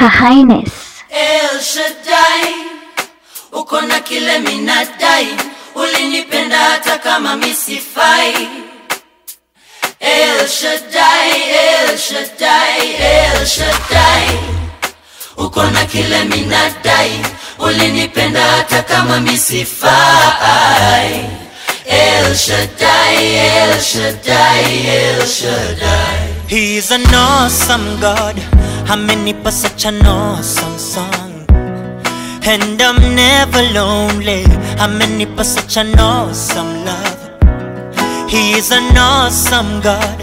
Her Highness. El Shaddai, uko na kile minadai, ulinipenda hata kama misifai. El Shaddai, El Shaddai, El Shaddai, uko na kile minadai, ulinipenda hata kama misifai. El Shaddai, El Shaddai, El Shaddai. He's an awesome God. Amenipa such an awesome song. And I'm never lonely. Amenipa such an awesome love. He is an awesome God.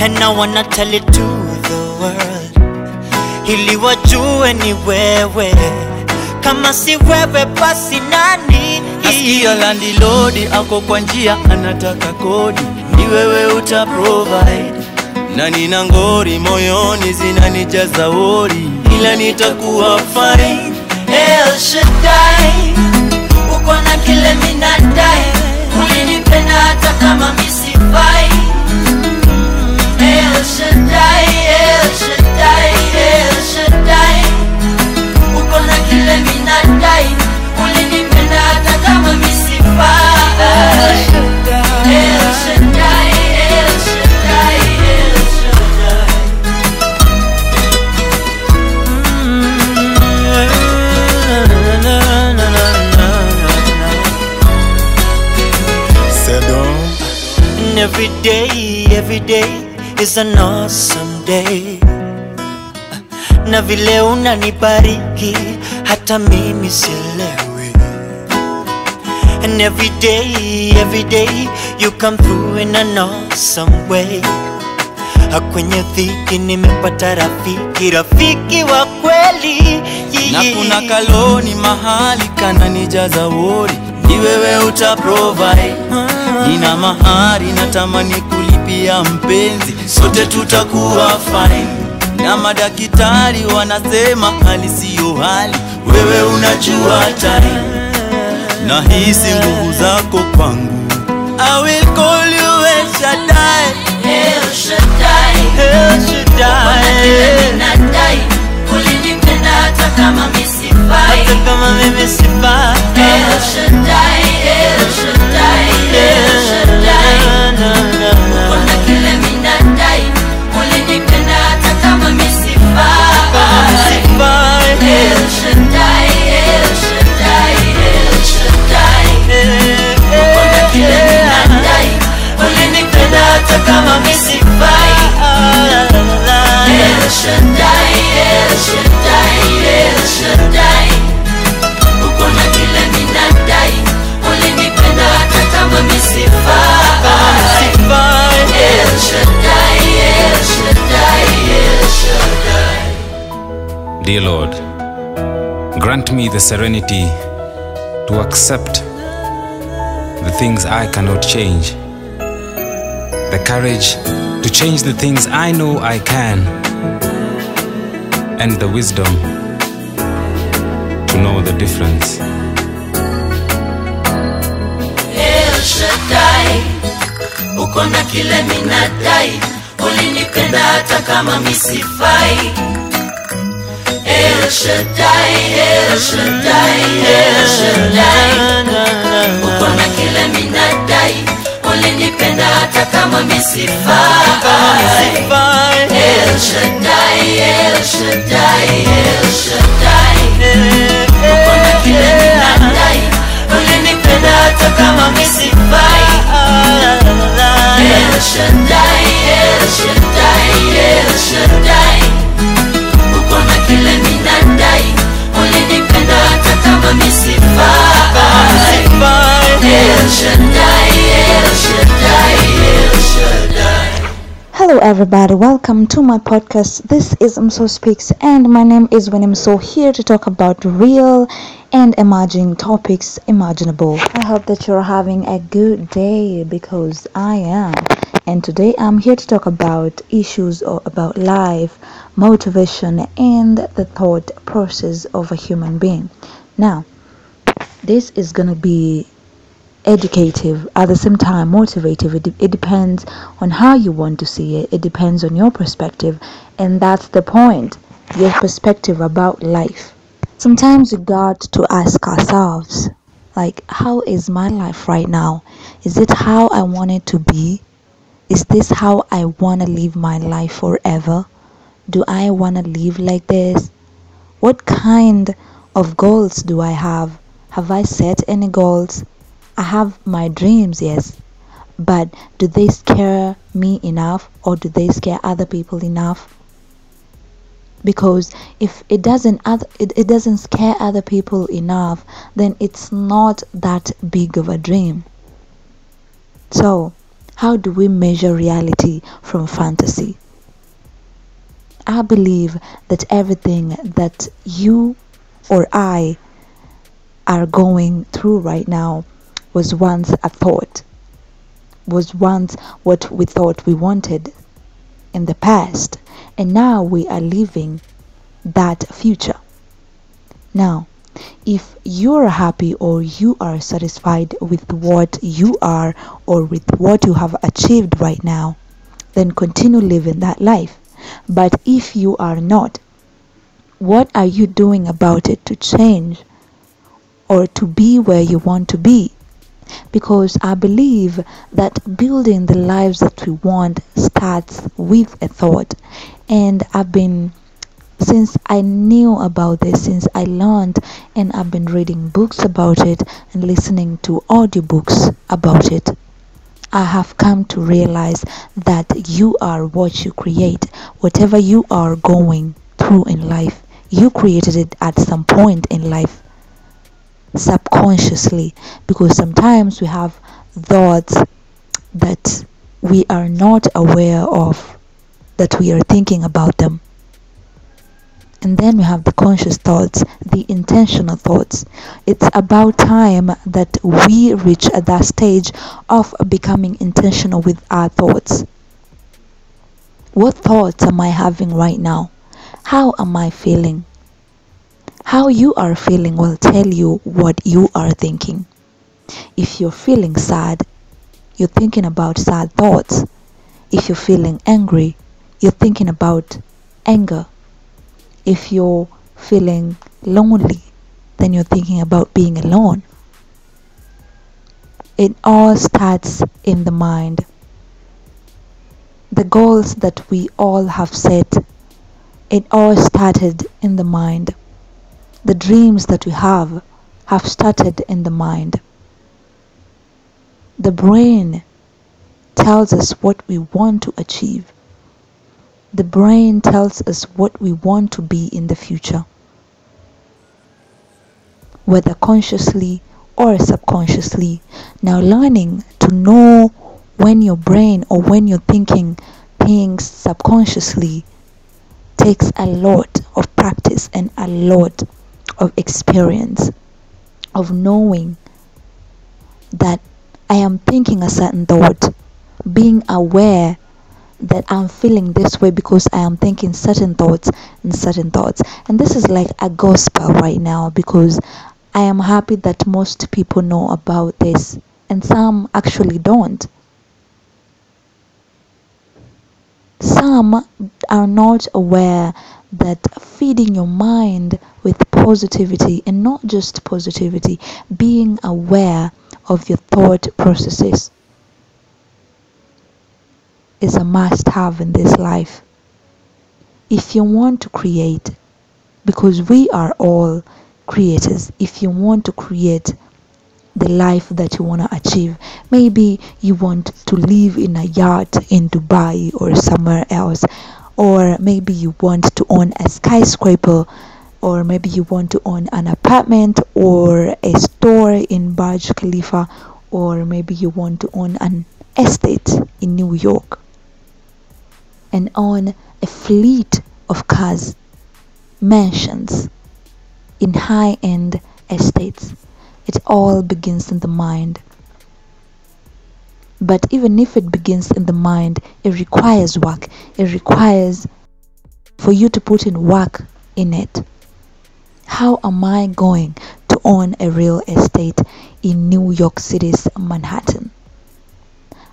And I wanna tell it to the world. Ili wajue ni wewe. Kama si wewe basi nani? Nasikia landilodi ako kwa njia anataka kodi, ni wewe uta provide na nina ngori moyoni zinanijaza wori, ila nitakuwa fine. El Shaddai, uko na kile minadai, ulinipenda hata kama misifai. El Shaddai, El Shaddai, El Shaddai, uko na kile minadai, ulinipenda hata kama misifai. Every day, every day is an awesome day. Na vile unanibariki hata mimi sielewi. And every day, every day you come through in an awesome way. Kwenye dhiki nimepata rafiki, rafiki wa kweli. na kuna kaloni mahali kananijaza wori, ni wewe uta provide. Nina mahari natamani kulipia mpenzi, sote tutakuwa fine. Na madaktari wanasema hali siyo hali, wewe unajua time. Nahisi nguvu zako kwangu, I will call you El Shaddai. El Shaddai, El Shaddai. Dear Lord, grant me the serenity to accept the things I cannot change, the courage to change the things I know I can, and the wisdom to know the difference. Kile minadai, ulinipenda hata kama misifai. El Shaddai, El Shaddai, El Shaddai, uko na kile minadai, ulinipenda hata kama misifai. El Shaddai, El Shaddai, El Shaddai, uko na kile minadai, ulinipenda hata kama misifai. El Shaddai, everybody. Welcome to my podcast. This is Mso Speaks, and my name is Winnie So here to talk about real and emerging topics imaginable. I hope that you're having a good day because I am. And today I'm here to talk about issues or about life, motivation, and the thought process of a human being. Now, this is gonna be educative at the same time motivative it, it depends on how you want to see it it depends on your perspective and that's the point your perspective about life. Sometimes we got to ask ourselves, like, how is my life right now? Is it how I want it to be? Is this how I want to live my life forever? Do I want to live like this? What kind of goals do I have? Have I set any goals? I have my dreams, yes, but do they scare me enough or do they scare other people enough? Because if it doesn't it, it doesn't scare other people enough, then it's not that big of a dream. So, how do we measure reality from fantasy? I believe that everything that you or I are going through right now was once a thought, was once what we thought we wanted in the past, and now we are living that future. Now, if you're happy or you are satisfied with what you are or with what you have achieved right now, then continue living that life. But if you are not, what are you doing about it to change or to be where you want to be? Because I believe that building the lives that we want starts with a thought. And I've been since I knew about this, since I learned and I've been reading books about it and listening to audiobooks about it, I have come to realize that you are what you create. Whatever you are going through in life, you created it at some point in life subconsciously because sometimes we have thoughts that we are not aware of that we are thinking about them and then we have the conscious thoughts, the intentional thoughts. It's about time that we reach at that stage of becoming intentional with our thoughts. What thoughts am I having right now? How am I feeling? How you are feeling will tell you what you are thinking. If you're feeling sad, you're thinking about sad thoughts. If you're feeling angry, you're thinking about anger if you're feeling lonely, then you're thinking about being alone. It all starts in the mind. The goals that we all have set, it all started in the mind. The dreams that we have have started in the mind. The brain tells us what we want to achieve the brain tells us what we want to be in the future, whether consciously or subconsciously. Now, learning to know when your brain or when you're thinking things subconsciously takes a lot of practice and a lot of experience of knowing that I am thinking a certain thought, being aware that I'm feeling this way because I am thinking certain thoughts and certain thoughts. And this is like a gospel right now because I am happy that most people know about this and some actually don't. Some are not aware that feeding your mind with positivity and not just positivity, being aware of your thought processes is a must have in this life. If you want to create, because we are all creators, if you want to create the life that you want to achieve, maybe you want to live in a yacht in Dubai or somewhere else, or maybe you want to own a skyscraper or maybe you want to own an apartment or a store in Burj Khalifa, or maybe you want to own an estate in New York and own a fleet of cars, mansions, in high end estates. It all begins in the mind. But even if it begins in the mind, it requires work. It requires for you to put in work in it. How am I going to own a real estate in New York City's Manhattan?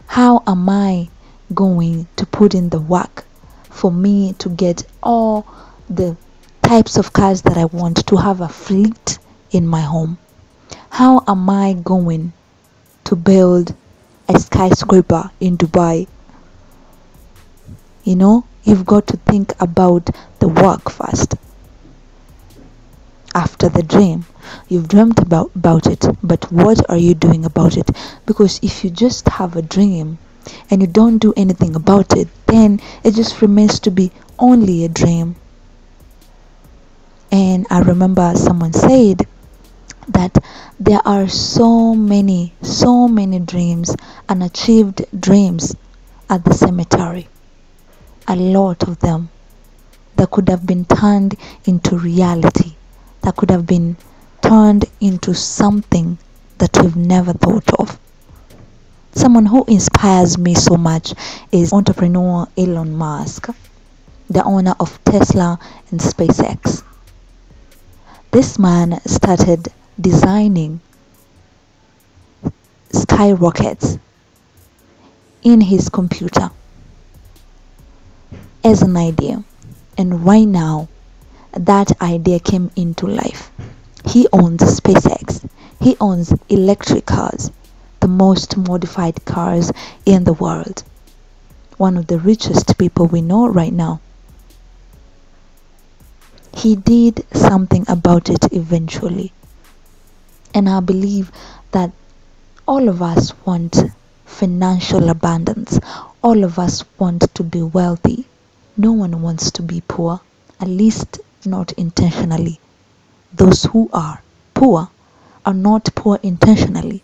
How am I going to put in the work for me to get all the types of cars that I want, to have a fleet in my home. How am I going to build a skyscraper in Dubai? You know, you've got to think about the work first. After the dream, you've dreamt about, about it, but what are you doing about it? Because if you just have a dream and you don't do anything about it, then it just remains to be only a dream. And I remember someone said that there are so many, so many dreams, unachieved dreams at the cemetery. A lot of them that could have been turned into reality, that could have been turned into something that we've never thought of. Someone who inspires me so much is entrepreneur Elon Musk, the owner of Tesla and SpaceX. This man started designing skyrockets in his computer as an idea. And right now, that idea came into life. He owns SpaceX. He owns electric cars, the most modified cars in the world. One of the richest people we know right now. He did something about it eventually. And I believe that all of us want financial abundance. All of us want to be wealthy. No one wants to be poor, at least not intentionally. Those who are poor are not poor intentionally.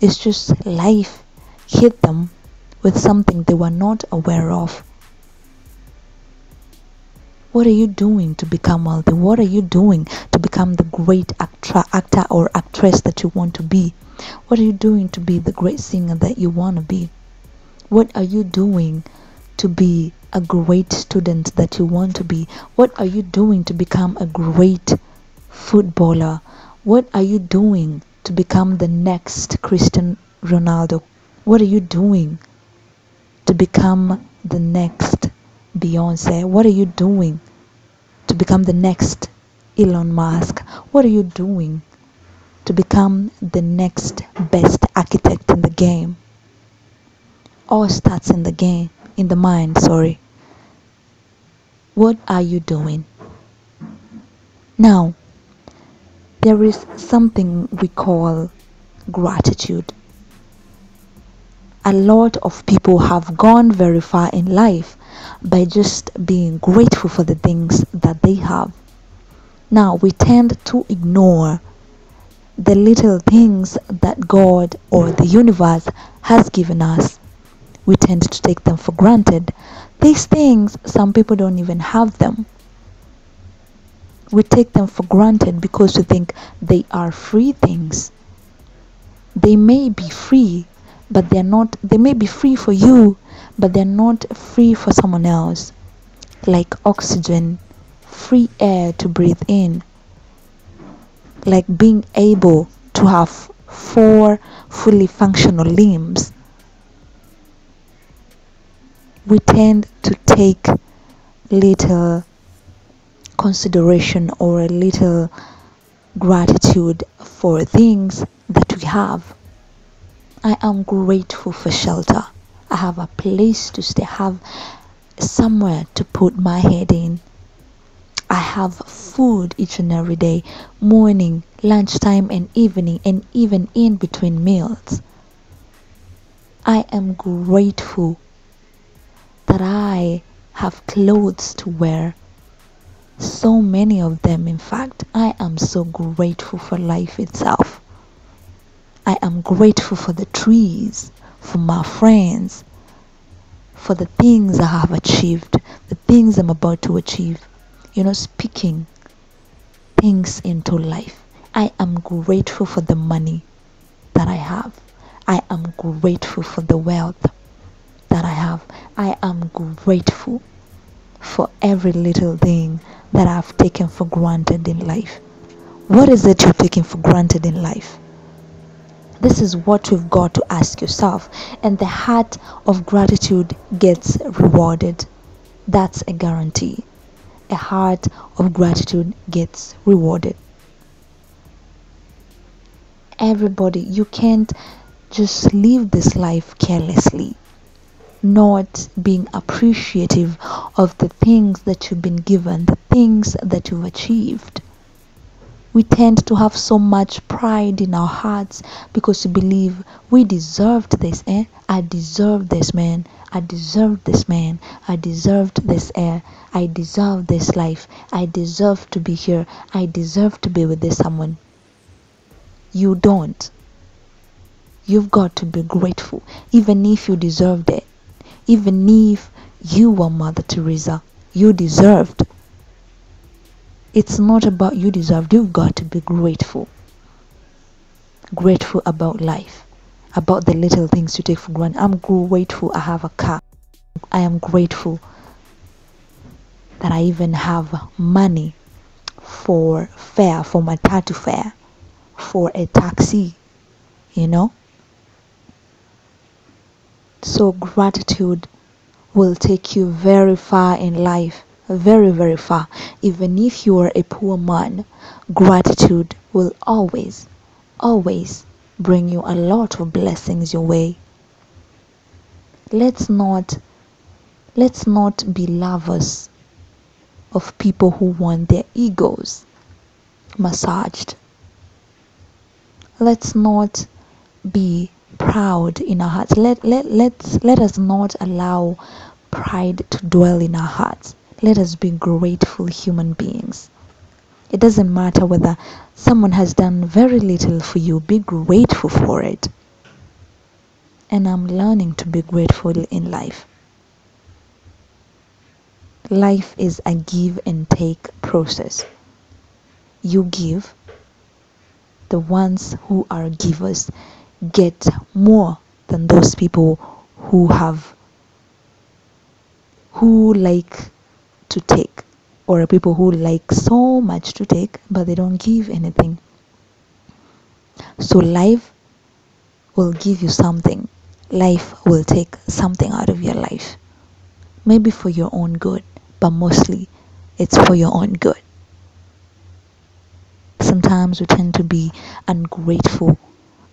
It's just life hit them with something they were not aware of. What are you doing to become wealthy? What are you doing to become the great actor, actor or actress that you want to be? What are you doing to be the great singer that you want to be? What are you doing to be a great student that you want to be? What are you doing to become a great footballer? What are you doing to become the next Cristiano Ronaldo? What are you doing to become the next Beyonce? What are you doing to become the next Elon Musk? What are you doing to become the next best architect in the game? All starts in the game, in the mind, sorry. What are you doing? Now, there is something we call gratitude a lot of people have gone very far in life by just being grateful for the things that they have. Now we tend to ignore the little things that God or the universe has given us. We tend to take them for granted. These things, some people don't even have them. We take them for granted because we think they are free things. They may be free, but they're not they may be free for you but they're not free for someone else. Like oxygen free air to breathe in. Like being able to have four fully functional limbs. We tend to take little consideration or a little gratitude for things that we have. I am grateful for shelter. I have a place to stay, have somewhere to put my head in. I have food each and every day, morning, lunchtime, and evening, and even in between meals. I am grateful that I have clothes to wear. So many of them, in fact, I am so grateful for life itself. I am grateful for the trees, for my friends, for the things I have achieved, the things I'm about to achieve. You know, speaking things into life. I am grateful for the money that I have. I am grateful for the wealth that I have. I am grateful for every little thing that I've taken for granted in life. What is it you're taking for granted in life? This is what you've got to ask yourself, and the heart of gratitude gets rewarded. That's a guarantee. a heart of gratitude gets rewarded. Everybody, you can't just live this life carelessly, not being appreciative of the things that you've been given, the things that you've achieved. We tend to have so much pride in our hearts because we believe we deserved this, eh? I deserve this, man. I deserve this man. I deserved this air. I deserve this life. I deserve to be here. I deserve to be with this someone. You don't. You've got to be grateful, even if you deserved it. Even if you were Mother Teresa, you deserved. It's not about you deserved, you've got to be grateful. Grateful about life, about the little things you take for granted. I'm grateful I have a car. I am grateful that I even have money for fare, for matatu fare for a taxi, you know. So, gratitude will take you very far in life, very, very far. Even if you are a poor man, gratitude will always, always bring you a lot of blessings your way. Let's not let's not be lovers of people who want their egos massaged let's not be proud in our hearts. Let, let, let, let us not allow pride to dwell in our hearts. Let us be grateful human beings. It doesn't matter whether someone has done very little for you, be grateful for it. And I'm learning to be grateful in life. Life is a give and take process. You give, the ones who are givers get more than those people who have who like to take or people who like so much to take but they don't give anything. So life will give you something. Life will take something out of your life. Maybe for your own good but mostly it's for your own good. Sometimes we tend to be ungrateful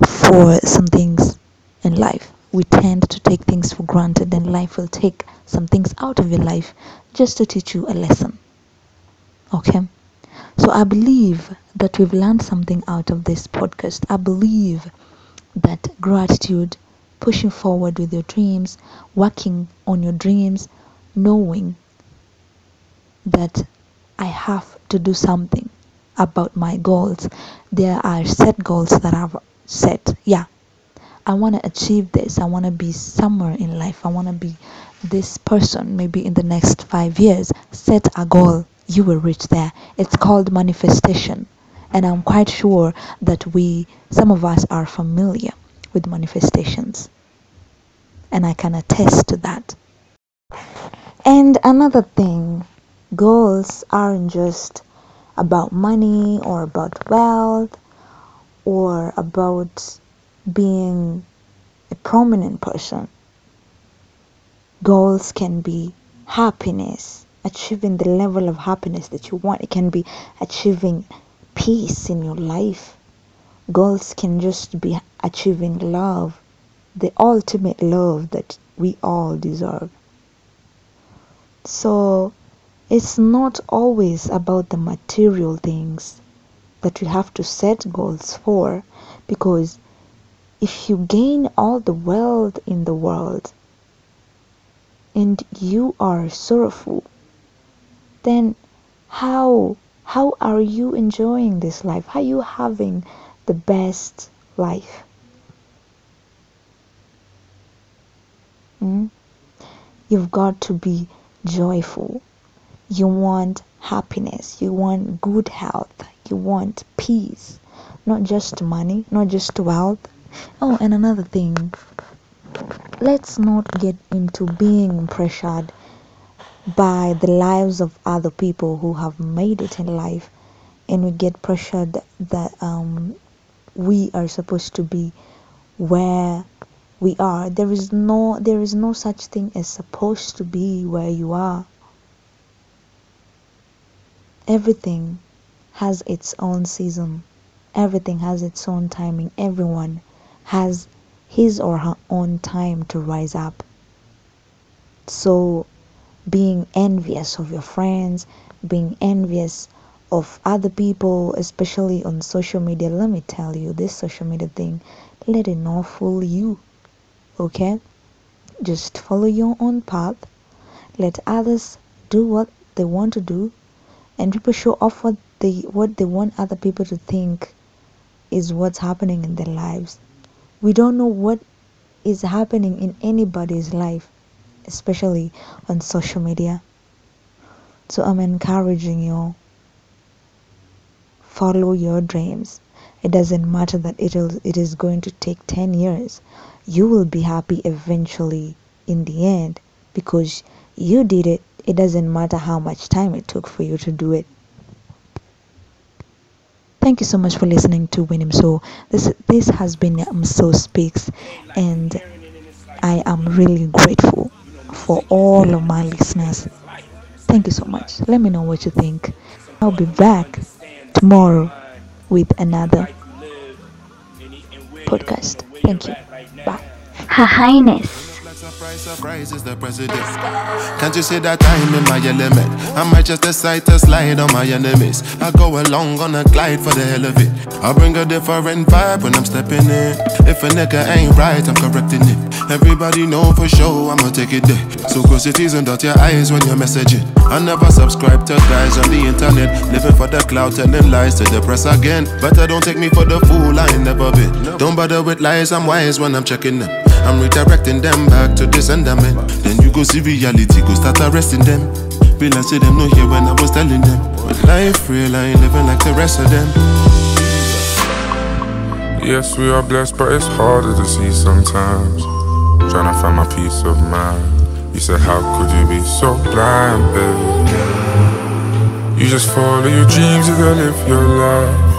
for some things in life. We tend to take things for granted, and life will take some things out of your life just to teach you a lesson. Okay? So I believe that we've learned something out of this podcast. I believe that gratitude, pushing forward with your dreams, working on your dreams, knowing that I have to do something about my goals. There are set goals that I've set. Yeah. I want to achieve this. I want to be somewhere in life. I want to be this person maybe in the next five years. Set a goal. You will reach there. It's called manifestation. And I'm quite sure that we, some of us, are familiar with manifestations. And I can attest to that. And another thing, goals aren't just about money or about wealth or about being a prominent person. Goals can be happiness, achieving the level of happiness that you want. It can be achieving peace in your life. Goals can just be achieving love, the ultimate love that we all deserve. So, it's not always about the material things that we have to set goals for because if you gain all the wealth in the world and you are sorrowful then how how are you enjoying this life? How are you having the best life? Mm? you've got to be joyful. You want happiness, you want good health, you want peace, not just money, not just wealth. Oh, and another thing, let's not get into being pressured by the lives of other people who have made it in life and we get pressured that um, we are supposed to be where we are there is no there is no such thing as supposed to be where you are everything has its own season. Everything has its own timing. Everyone has his or her own time to rise up. So, being envious of your friends, being envious of other people, especially on social media, let me tell you, this social media thing, let it not fool you. Okay? Just follow your own path. Let others do what they want to do, and people show off what they what they want other people to think is what's happening in their lives. We don't know what is happening in anybody's life, especially on social media. So I'm encouraging you follow your dreams. It doesn't matter that it will, it is going to take 10 years. You will be happy eventually in the end because you did it. It doesn't matter how much time it took for you to do it. Thank you so much for listening to Winim So. This this has been um, So Speaks, and I am really grateful for all of my listeners. Thank you so much. Let me know what you think. I'll be back tomorrow with another podcast. Thank you. Bye. Her Highness. Surprise, surprise is the president. Can't you see that I'm in my element? I might just decide to slide on my enemies. I go along on a glide for the hell of it. I bring a different vibe when I'm stepping in. If a nigga ain't right, I'm correcting it. Everybody know for sure I'ma take it there. So close your teeth and dot your eyes when you're messaging. I never subscribe to guys on the internet. Living for the cloud, telling lies to the press again. Better don't take me for the fool, I ain't never been. Don't bother with lies, I'm wise when I'm checking them. I'm redirecting them back to the sentiment. Then you go see reality, go start arresting them. Be like say them no here when I was telling them. But life real, I ain't living like the rest of them. Yes, we are blessed, but it's harder to see sometimes. Trying to find my peace of mind. You said, How could you be so blind, babe? You just follow your dreams, you gotta live your life.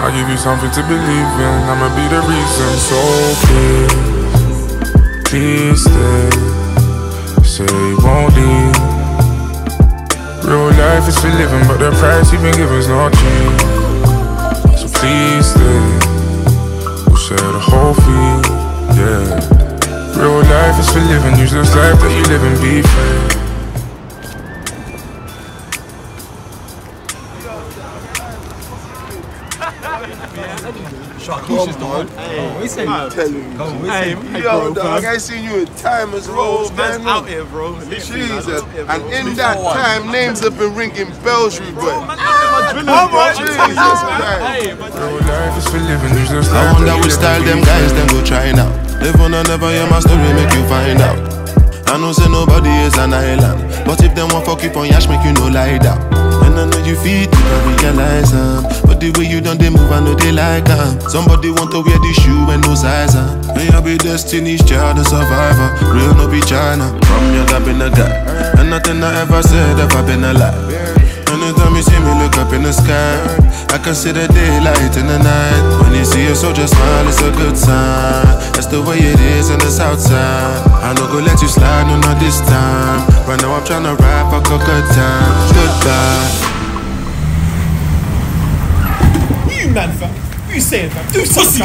I'll give you something to believe in, I'ma be the reason. So please, please stay. Say you won't leave. Real life is for living, but the price you've been given's not cheap. So please stay. We'll share the whole fee, yeah. Real life is for living, use this life that you live and be free. Hey, yo, dog, I seen you in time as rose, man. out here, bro. Jesus. And in that time, names have been ringing bells, you boy. Jesus Christ. Real life is for living, use this I wonder which style them guys them go try now. Live on and never hear my story, make you find out. I know say nobody is an island, but if them want fuck you on yash, make you no lie down. And I know you feel it, I realize um, but the way you done they move, I know they like um. Somebody want to wear the shoe and no size um. May I be destiny's child, a survivor. Real no be China. From young I've been a guy, and nothing I ever said ever been a lie. Anytime you see me look up in the sky, I can see the daylight in the night. When you see a soldier smile, it's a good sign. That's the way it is in the south side. I no go let you slide, no not this time. Right now I'm tryna rap a good time. Goodbye. You man, fam. What you saying, fam? Do something,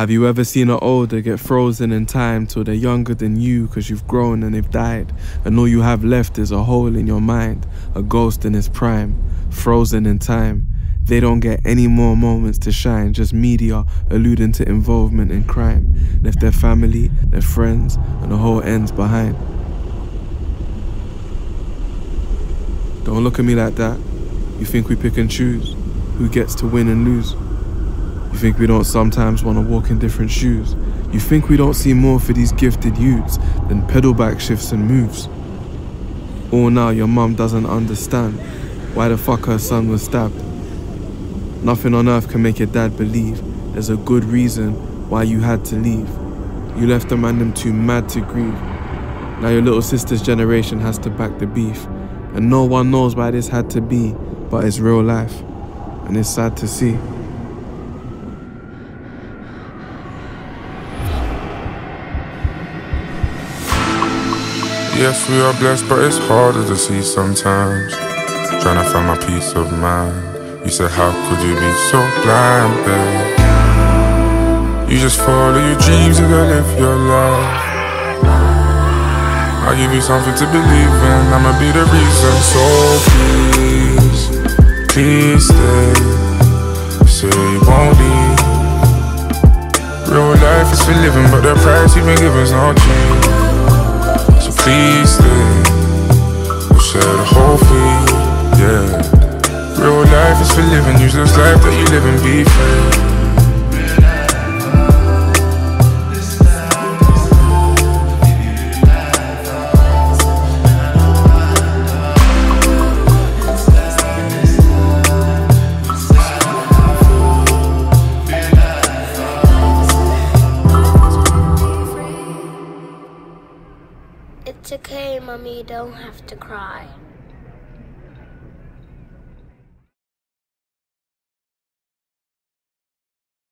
Have you ever seen an older get frozen in time till they're younger than you because you've grown and they've died? And all you have left is a hole in your mind, a ghost in its prime, frozen in time. They don't get any more moments to shine, just media alluding to involvement in crime. Left their family, their friends, and the whole ends behind. Don't look at me like that. You think we pick and choose who gets to win and lose? You think we don't sometimes want to walk in different shoes? You think we don't see more for these gifted youths than pedal back shifts and moves. All now your mum doesn't understand why the fuck her son was stabbed. Nothing on earth can make your dad believe there's a good reason why you had to leave. You left the man them too mad to grieve. Now your little sister's generation has to back the beef. And no one knows why this had to be, but it's real life. And it's sad to see. Yes, we are blessed, but it's harder to see sometimes. Trying to find my peace of mind. You said, How could you be so blind, babe? You just follow your dreams and go live your life. I'll give you something to believe in. I'ma be the reason. So please, please stay. Say you won't leave. Real life is for living, but the price you've been given's not cheap. Please stay. We'll share the whole fee, yeah. Real life is for living. Use this life that you live and be free. Don't have to cry.